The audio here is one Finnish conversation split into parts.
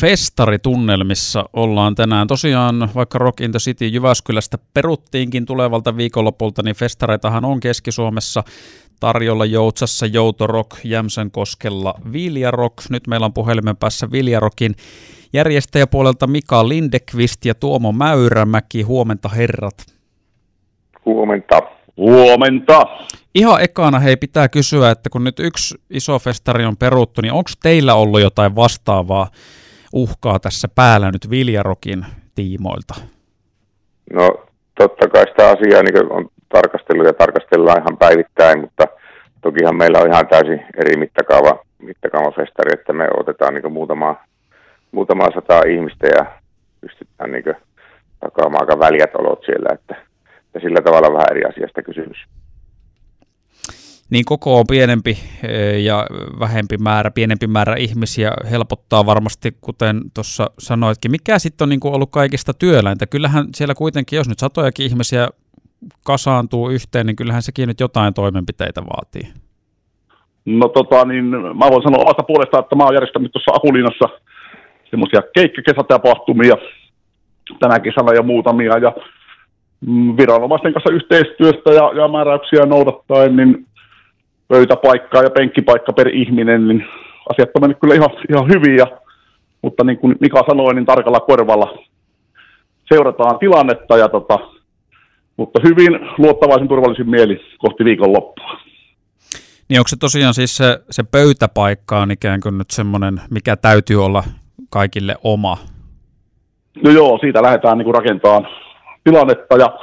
festaritunnelmissa ollaan tänään. Tosiaan vaikka Rock in the City Jyväskylästä peruttiinkin tulevalta viikonlopulta, niin festareitahan on Keski-Suomessa tarjolla Joutsassa, Joutorok, Jämsänkoskella, Viljarok. Nyt meillä on puhelimen päässä Viljarokin järjestäjäpuolelta Mika Lindekvist ja Tuomo Mäyrämäki. Huomenta herrat. Huomenta. Huomenta. Ihan ekana hei pitää kysyä, että kun nyt yksi iso festari on peruttu, niin onko teillä ollut jotain vastaavaa uhkaa tässä päällä nyt Viljarokin tiimoilta? No totta kai sitä asiaa niin on tarkastellut ja tarkastellaan ihan päivittäin, mutta tokihan meillä on ihan täysin eri mittakaava, mittakaava festari, että me otetaan niin muutama, muutama sata ihmistä ja pystytään niin takaamaan aika väljät olot siellä, että, että sillä tavalla vähän eri asiasta kysymys niin koko on pienempi eh, ja vähempi määrä, pienempi määrä ihmisiä helpottaa varmasti, kuten tuossa sanoitkin. Mikä sitten on niin kuin ollut kaikista työläintä? Kyllähän siellä kuitenkin, jos nyt satojakin ihmisiä kasaantuu yhteen, niin kyllähän sekin nyt jotain toimenpiteitä vaatii. No tota, niin mä voin sanoa omasta puolesta, että mä oon järjestänyt tuossa Akuliinassa semmoisia keikkakesätapahtumia tänä kesänä ja muutamia, ja mm, viranomaisten kanssa yhteistyöstä ja, ja määräyksiä noudattaen, niin pöytäpaikkaa ja penkkipaikka per ihminen, niin asiat on mennyt kyllä ihan, ihan hyvin, ja, mutta niin kuin Mika sanoi, niin tarkalla korvalla seurataan tilannetta, ja tota, mutta hyvin luottavaisen turvallisin mieli kohti viikonloppua. Niin onko se tosiaan siis se, se pöytäpaikka on ikään kuin nyt semmoinen, mikä täytyy olla kaikille oma? No joo, siitä lähdetään niin kuin rakentamaan tilannetta ja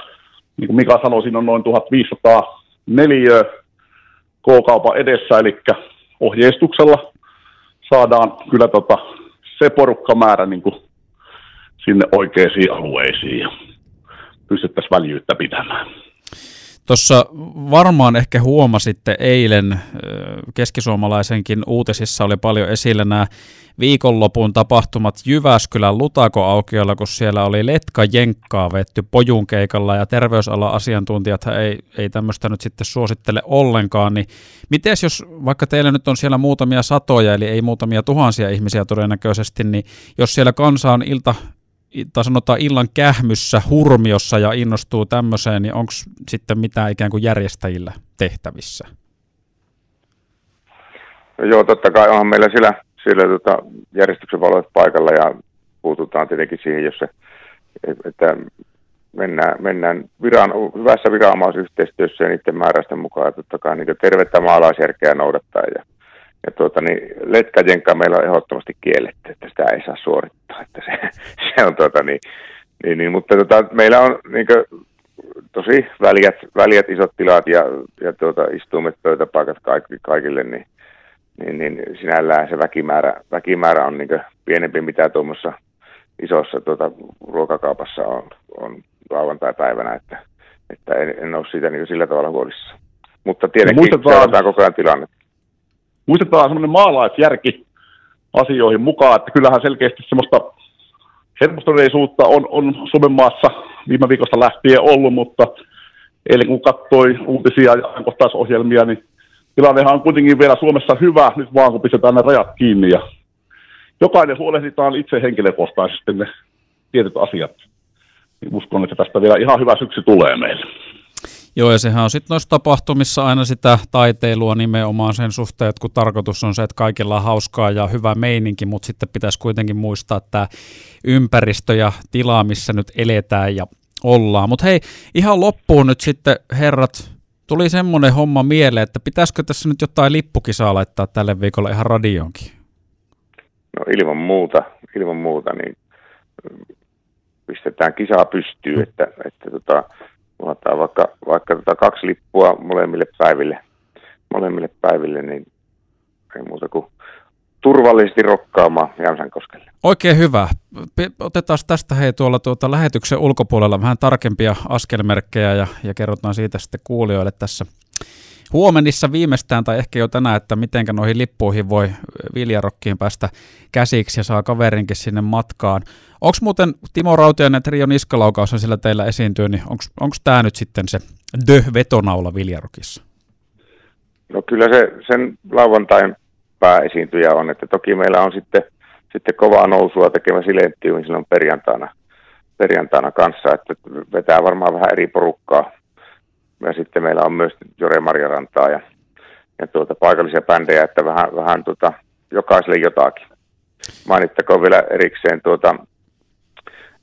niin kuin Mika sanoi, siinä on noin 1500 neliöä K-kaupan edessä, eli ohjeistuksella saadaan kyllä tota, se porukkamäärä niin kuin sinne oikeisiin alueisiin ja pystyttäisiin väljyyttä pitämään. Tuossa varmaan ehkä huomasitte eilen keskisuomalaisenkin uutisissa oli paljon esillä nämä viikonlopun tapahtumat Jyväskylän Lutako-aukiolla, kun siellä oli letka jenkkaa vetty pojunkeikalla ja terveysalan asiantuntijat ei, ei tämmöistä nyt sitten suosittele ollenkaan, niin miten jos vaikka teillä nyt on siellä muutamia satoja, eli ei muutamia tuhansia ihmisiä todennäköisesti, niin jos siellä kansa on ilta tai sanotaan illan kähmyssä, hurmiossa ja innostuu tämmöiseen, niin onko sitten mitään ikään kuin järjestäjillä tehtävissä? No joo, totta kai onhan meillä siellä, siellä tota järjestyksen valot paikalla ja puututaan tietenkin siihen, jos se, että mennään, mennään viran, hyvässä viranomaisyhteistyössä ja niiden määräisten mukaan totta kai niin tervettä maalaisjärkeä noudattaa ja ja tuota, niin letkajenka meillä on ehdottomasti kielletty, että sitä ei saa suorittaa. Että se, se on tuota, niin, niin, niin, mutta tuota, meillä on niin kuin, tosi väljät, väljät isot tilat ja, ja tuota, istuimet, pöytäpaikat kaikki, kaikille, niin, niin, niin sinällään se väkimäärä, väkimäärä on niin pienempi mitä tuommoissa isossa tuota, ruokakaupassa on, on lauantai-päivänä, että, että en, en ole siitä niin sillä tavalla huolissa. Mutta tietenkin no, seurataan koko ajan tilannetta muistetaan semmoinen maalaisjärki asioihin mukaan, että kyllähän selkeästi semmoista hermostuneisuutta on, on Suomen maassa viime viikosta lähtien ollut, mutta eilen kun katsoi uutisia ja ajankohtaisohjelmia, niin tilannehan on kuitenkin vielä Suomessa hyvä, nyt vaan kun pistetään ne rajat kiinni ja jokainen huolehditaan itse henkilökohtaisesti ne tietyt asiat. Uskon, että tästä vielä ihan hyvä syksy tulee meille. Joo, ja sehän on sitten noissa tapahtumissa aina sitä taiteilua nimenomaan sen suhteen, että kun tarkoitus on se, että kaikilla on hauskaa ja hyvä meininki, mutta sitten pitäisi kuitenkin muistaa tämä ympäristö ja tila, missä nyt eletään ja ollaan. Mutta hei, ihan loppuun nyt sitten herrat, tuli semmoinen homma mieleen, että pitäisikö tässä nyt jotain lippukisaa laittaa tälle viikolle ihan radioonkin? No ilman muuta, ilman muuta, niin pistetään kisaa pystyyn, että, että tota, luotaan vaikka, vaikka tota kaksi lippua molemmille päiville, molemmille päiville, niin ei muuta kuin turvallisesti rokkaamaan Jämsänkoskelle. Oikein hyvä. Otetaan tästä hei tuolla tuota lähetyksen ulkopuolella vähän tarkempia askelmerkkejä ja, ja kerrotaan siitä sitten kuulijoille tässä huomenissa viimeistään tai ehkä jo tänään, että miten noihin lippuihin voi Viljarokkiin päästä käsiksi ja saa kaverinkin sinne matkaan. Onko muuten Timo Rautiainen Trio Niskalaukaus on sillä teillä esiintyy, niin onko tämä nyt sitten se dö-vetonaula Viljarokissa? No kyllä se sen lauantain pääesiintyjä on, että toki meillä on sitten, sitten kovaa nousua tekevä Silenttium silloin perjantaina, perjantaina kanssa, että vetää varmaan vähän eri porukkaa. Ja sitten meillä on myös Jore Marjarantaa ja, ja tuota, paikallisia bändejä, että vähän, vähän tuota, jokaiselle jotakin. Mainittakoon vielä erikseen tuota,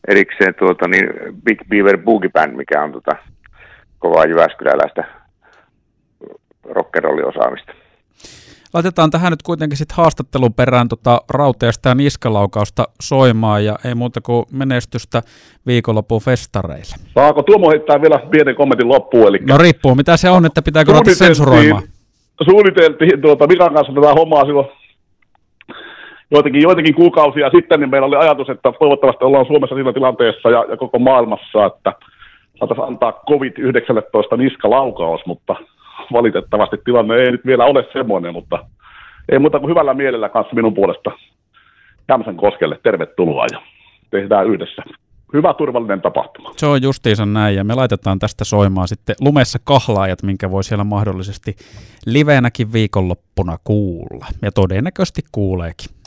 erikseen tuota, niin Big Beaver Boogie Band, mikä on tuota, kovaa Jyväskyläläistä rock'n'rolliosaamista. Laitetaan tähän nyt kuitenkin sitten haastattelun perään tota rauteesta ja niskalaukausta soimaan ja ei muuta kuin menestystä viikonlopun festareille. Saako Tuomo heittää vielä pienen kommentin loppuun? Eli no riippuu mitä se on, että pitääkö ruveta sensuroimaan. Suunniteltiin tuota Mikan kanssa tätä hommaa silloin joitakin, joitakin kuukausia sitten, niin meillä oli ajatus, että toivottavasti ollaan Suomessa siinä tilanteessa ja, ja koko maailmassa, että saataisiin antaa COVID-19 niskalaukaus, mutta valitettavasti tilanne ei nyt vielä ole semmoinen, mutta ei muuta kuin hyvällä mielellä kanssa minun puolesta Jämsän koskelle. Tervetuloa ja tehdään yhdessä hyvä turvallinen tapahtuma. Se on justiinsa näin, ja me laitetaan tästä soimaan sitten lumessa kahlaajat, minkä voi siellä mahdollisesti liveenäkin viikonloppuna kuulla, ja todennäköisesti kuuleekin.